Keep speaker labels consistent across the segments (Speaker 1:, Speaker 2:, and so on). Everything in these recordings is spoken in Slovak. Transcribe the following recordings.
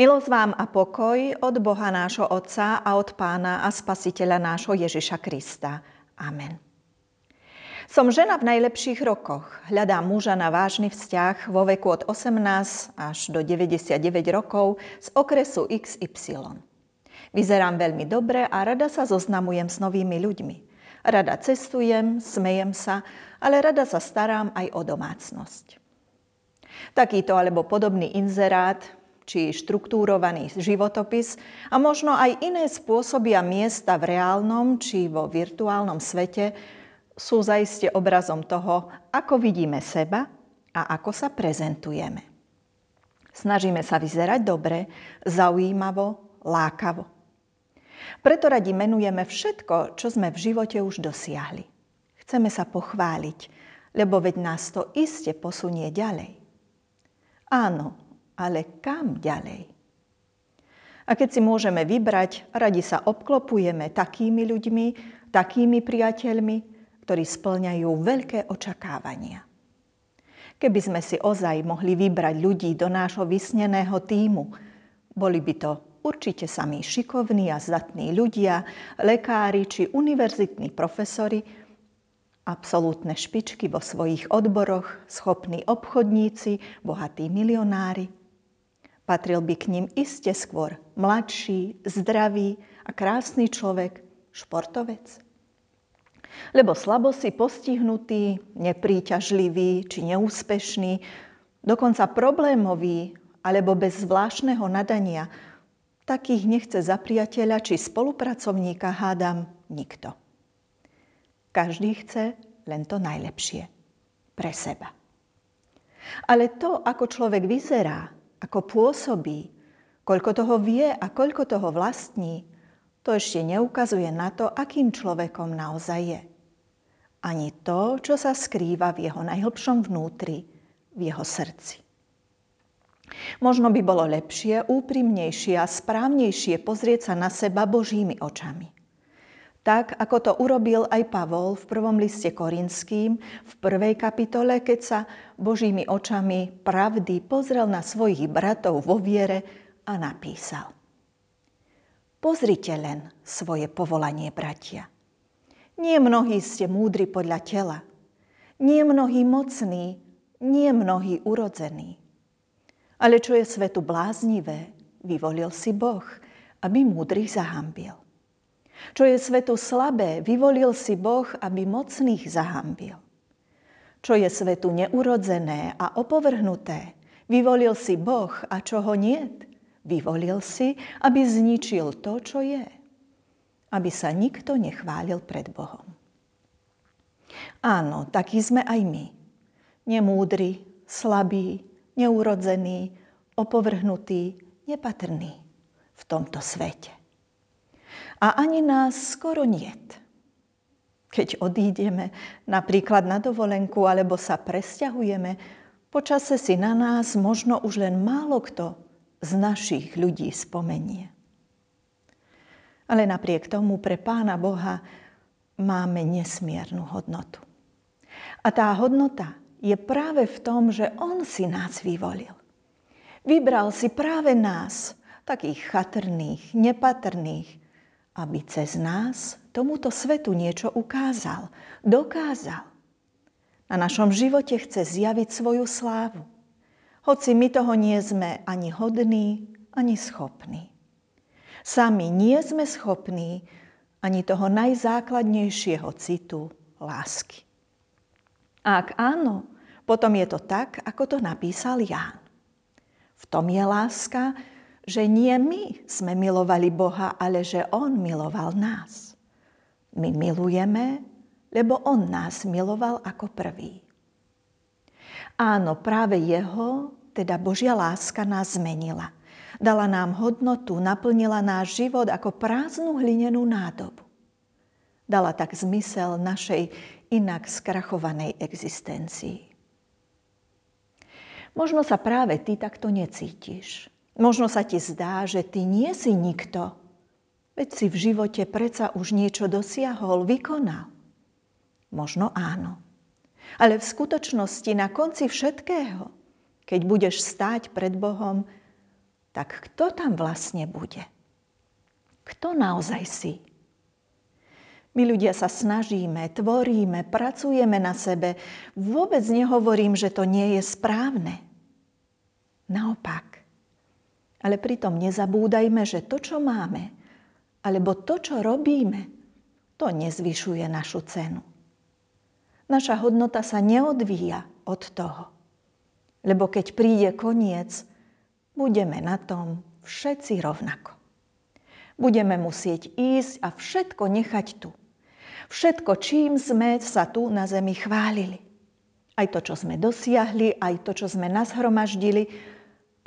Speaker 1: Milosť vám a pokoj od Boha nášho Otca a od Pána a Spasiteľa nášho Ježiša Krista. Amen. Som žena v najlepších rokoch. Hľadám muža na vážny vzťah vo veku od 18 až do 99 rokov z okresu XY. Vyzerám veľmi dobre a rada sa zoznamujem s novými ľuďmi. Rada cestujem, smejem sa, ale rada sa starám aj o domácnosť. Takýto alebo podobný inzerát či štruktúrovaný životopis a možno aj iné spôsoby a miesta v reálnom či vo virtuálnom svete sú zaiste obrazom toho, ako vidíme seba a ako sa prezentujeme. Snažíme sa vyzerať dobre, zaujímavo, lákavo. Preto radi menujeme všetko, čo sme v živote už dosiahli. Chceme sa pochváliť, lebo veď nás to iste posunie ďalej. Áno, ale kam ďalej? A keď si môžeme vybrať, radi sa obklopujeme takými ľuďmi, takými priateľmi, ktorí splňajú veľké očakávania. Keby sme si ozaj mohli vybrať ľudí do nášho vysneného týmu, boli by to určite samí šikovní a zdatní ľudia, lekári či univerzitní profesori, absolútne špičky vo svojich odboroch, schopní obchodníci, bohatí milionári – Patril by k ním iste skôr mladší, zdravý a krásny človek, športovec. Lebo slabo si postihnutý, nepríťažlivý či neúspešný, dokonca problémový alebo bez zvláštneho nadania, takých nechce za priateľa či spolupracovníka hádam nikto. Každý chce len to najlepšie pre seba. Ale to, ako človek vyzerá, ako pôsobí, koľko toho vie a koľko toho vlastní, to ešte neukazuje na to, akým človekom naozaj je. Ani to, čo sa skrýva v jeho najhlbšom vnútri, v jeho srdci. Možno by bolo lepšie, úprimnejšie a správnejšie pozrieť sa na seba Božími očami. Tak, ako to urobil aj Pavol v prvom liste Korinským, v prvej kapitole, keď sa Božími očami pravdy pozrel na svojich bratov vo viere a napísal. Pozrite len svoje povolanie, bratia. Nie mnohí ste múdri podľa tela, nie mnohí mocní, nie mnohí urodzení. Ale čo je svetu bláznivé, vyvolil si Boh, aby múdrych zahambil. Čo je svetu slabé, vyvolil si Boh, aby mocných zahambil. Čo je svetu neurodzené a opovrhnuté, vyvolil si Boh a čo ho niet, vyvolil si, aby zničil to, čo je. Aby sa nikto nechválil pred Bohom. Áno, takí sme aj my. Nemúdri, slabí, neurodzení, opovrhnutí, nepatrní v tomto svete a ani nás skoro niet. Keď odídeme napríklad na dovolenku alebo sa presťahujeme, počase si na nás možno už len málo kto z našich ľudí spomenie. Ale napriek tomu pre Pána Boha máme nesmiernu hodnotu. A tá hodnota je práve v tom, že On si nás vyvolil. Vybral si práve nás, takých chatrných, nepatrných, aby cez nás tomuto svetu niečo ukázal, dokázal. Na našom živote chce zjaviť svoju slávu. Hoci my toho nie sme ani hodní, ani schopní. Sami nie sme schopní ani toho najzákladnejšieho citu lásky. A ak áno, potom je to tak, ako to napísal Ján. V tom je láska, že nie my sme milovali Boha, ale že On miloval nás. My milujeme, lebo On nás miloval ako prvý. Áno, práve Jeho, teda Božia láska nás zmenila. Dala nám hodnotu, naplnila náš život ako prázdnu hlinenú nádobu. Dala tak zmysel našej inak skrachovanej existencii. Možno sa práve ty takto necítiš. Možno sa ti zdá, že ty nie si nikto, veď si v živote predsa už niečo dosiahol, vykonal. Možno áno. Ale v skutočnosti na konci všetkého, keď budeš stáť pred Bohom, tak kto tam vlastne bude? Kto naozaj si? My ľudia sa snažíme, tvoríme, pracujeme na sebe. Vôbec nehovorím, že to nie je správne. Naopak. Ale pritom nezabúdajme, že to, čo máme, alebo to, čo robíme, to nezvyšuje našu cenu. Naša hodnota sa neodvíja od toho. Lebo keď príde koniec, budeme na tom všetci rovnako. Budeme musieť ísť a všetko nechať tu. Všetko, čím sme sa tu na zemi chválili. Aj to, čo sme dosiahli, aj to, čo sme nazhromaždili,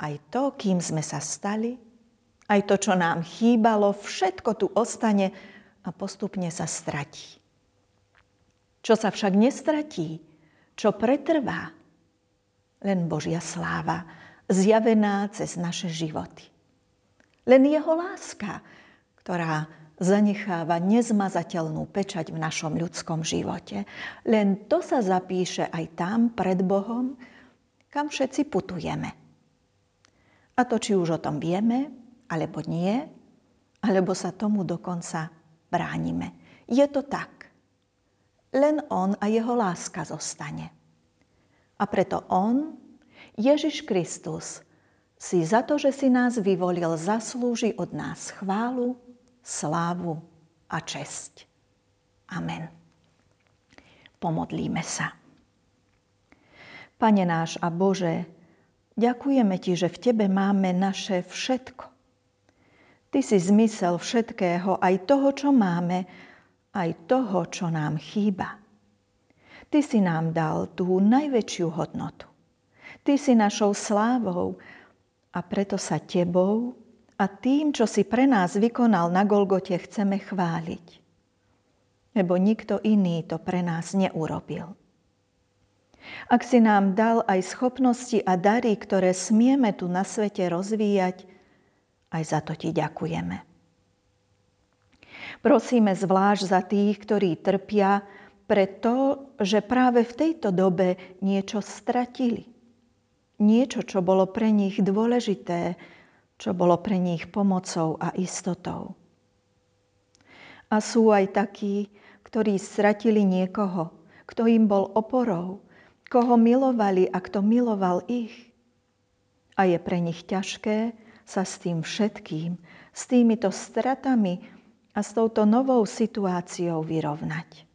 Speaker 1: aj to, kým sme sa stali, aj to, čo nám chýbalo, všetko tu ostane a postupne sa stratí. Čo sa však nestratí, čo pretrvá, len Božia sláva, zjavená cez naše životy. Len Jeho láska, ktorá zanecháva nezmazateľnú pečať v našom ľudskom živote. Len to sa zapíše aj tam pred Bohom, kam všetci putujeme. A to, či už o tom vieme, alebo nie, alebo sa tomu dokonca bránime. Je to tak. Len On a Jeho láska zostane. A preto On, Ježiš Kristus, si za to, že si nás vyvolil, zaslúži od nás chválu, slávu a česť. Amen. Pomodlíme sa. Pane náš a Bože, ďakujeme Ti, že v Tebe máme naše všetko. Ty si zmysel všetkého, aj toho, čo máme, aj toho, čo nám chýba. Ty si nám dal tú najväčšiu hodnotu. Ty si našou slávou a preto sa Tebou a tým, čo si pre nás vykonal na Golgote, chceme chváliť. Lebo nikto iný to pre nás neurobil. Ak si nám dal aj schopnosti a dary, ktoré smieme tu na svete rozvíjať, aj za to ti ďakujeme. Prosíme zvlášť za tých, ktorí trpia, preto, že práve v tejto dobe niečo stratili. Niečo, čo bolo pre nich dôležité, čo bolo pre nich pomocou a istotou. A sú aj takí, ktorí stratili niekoho, kto im bol oporou, koho milovali a kto miloval ich. A je pre nich ťažké sa s tým všetkým, s týmito stratami a s touto novou situáciou vyrovnať.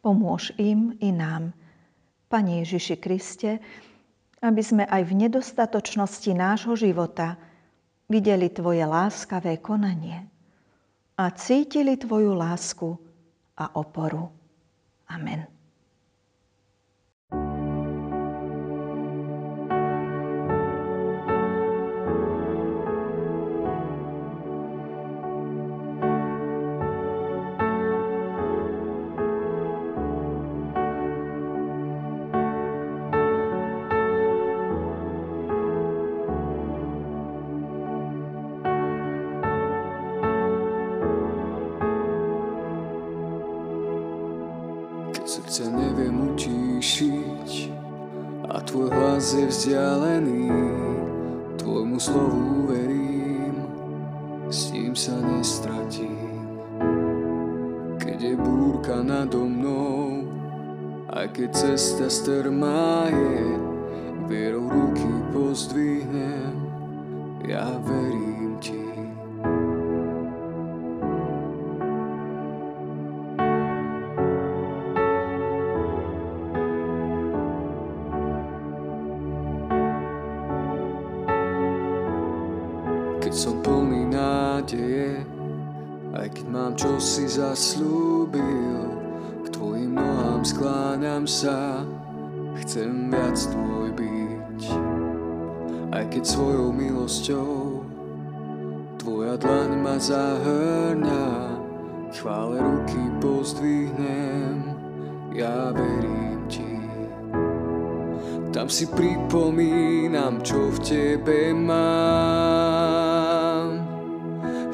Speaker 1: Pomôž im i nám, Pane Ježiši Kriste, aby sme aj v nedostatočnosti nášho života videli Tvoje láskavé konanie a cítili Tvoju lásku a oporu. Amen.
Speaker 2: Srdce neviem utíšiť a tvoj hlas je vzdialený. Tvojmu slovu verím, s tým sa nestratím. Keď je búrka nado mnou, aj keď cesta strmá je, vierou ruky pozdvihnem, ja verím keď som plný nádeje, aj keď mám čo si zaslúbil, k tvojim nohám skláňam sa, chcem viac tvoj byť. Aj keď svojou milosťou tvoja dlaň ma zahrňa, chvále ruky pozdvihnem, ja verím ti. Tam si pripomínam, čo v tebe mám.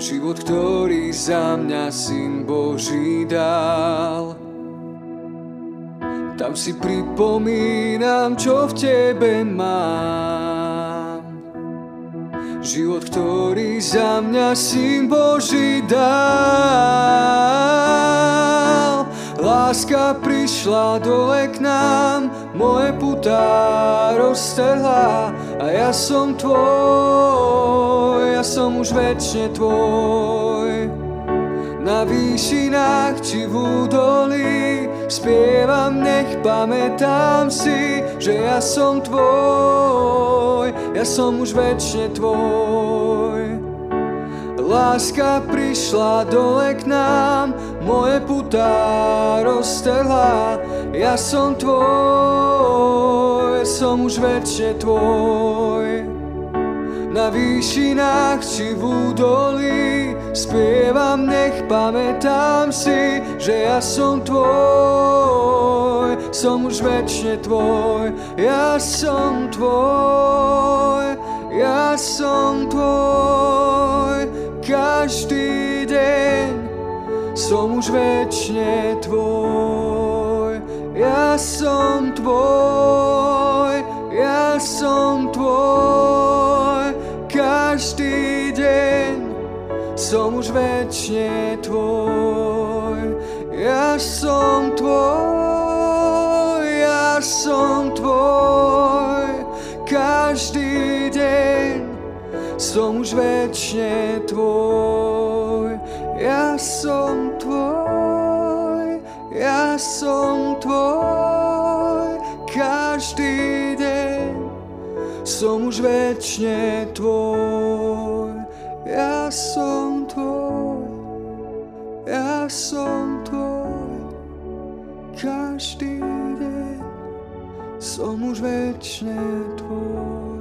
Speaker 2: Život, ktorý za mňa Syn Boží dal. Tam si pripomínam, čo v tebe mám. život, ktorý za mňa syn Boží dal. Láska prišla dole k nám, moje putá roztrhla a ja som tvoj, ja som už väčšine tvoj. Na výšinách či v údolí spievam, nech pamätám si, že ja som tvoj, ja som už väčšine tvoj. Láska prišla dole k nám, moje putá roztrhla, ja som tvoj, som už väčšine tvoj. Na výšinách či v údolí spievam, nech pamätám si, že ja som tvoj, som už väčšine tvoj, ja som tvoj, ja som tvoj, každý deň som už väčšine tvoj, ja som tvoj, som tvoj, každý deň som už väčšine tvoj. Ja som tvoj, ja som tvoj, každý deň som už väčšine tvoj. Ja som tvoj, ja som tvoj, som už väčšine tvoj. Ja som tvoj, ja som tvoj, každý deň som už väčšine tvoj.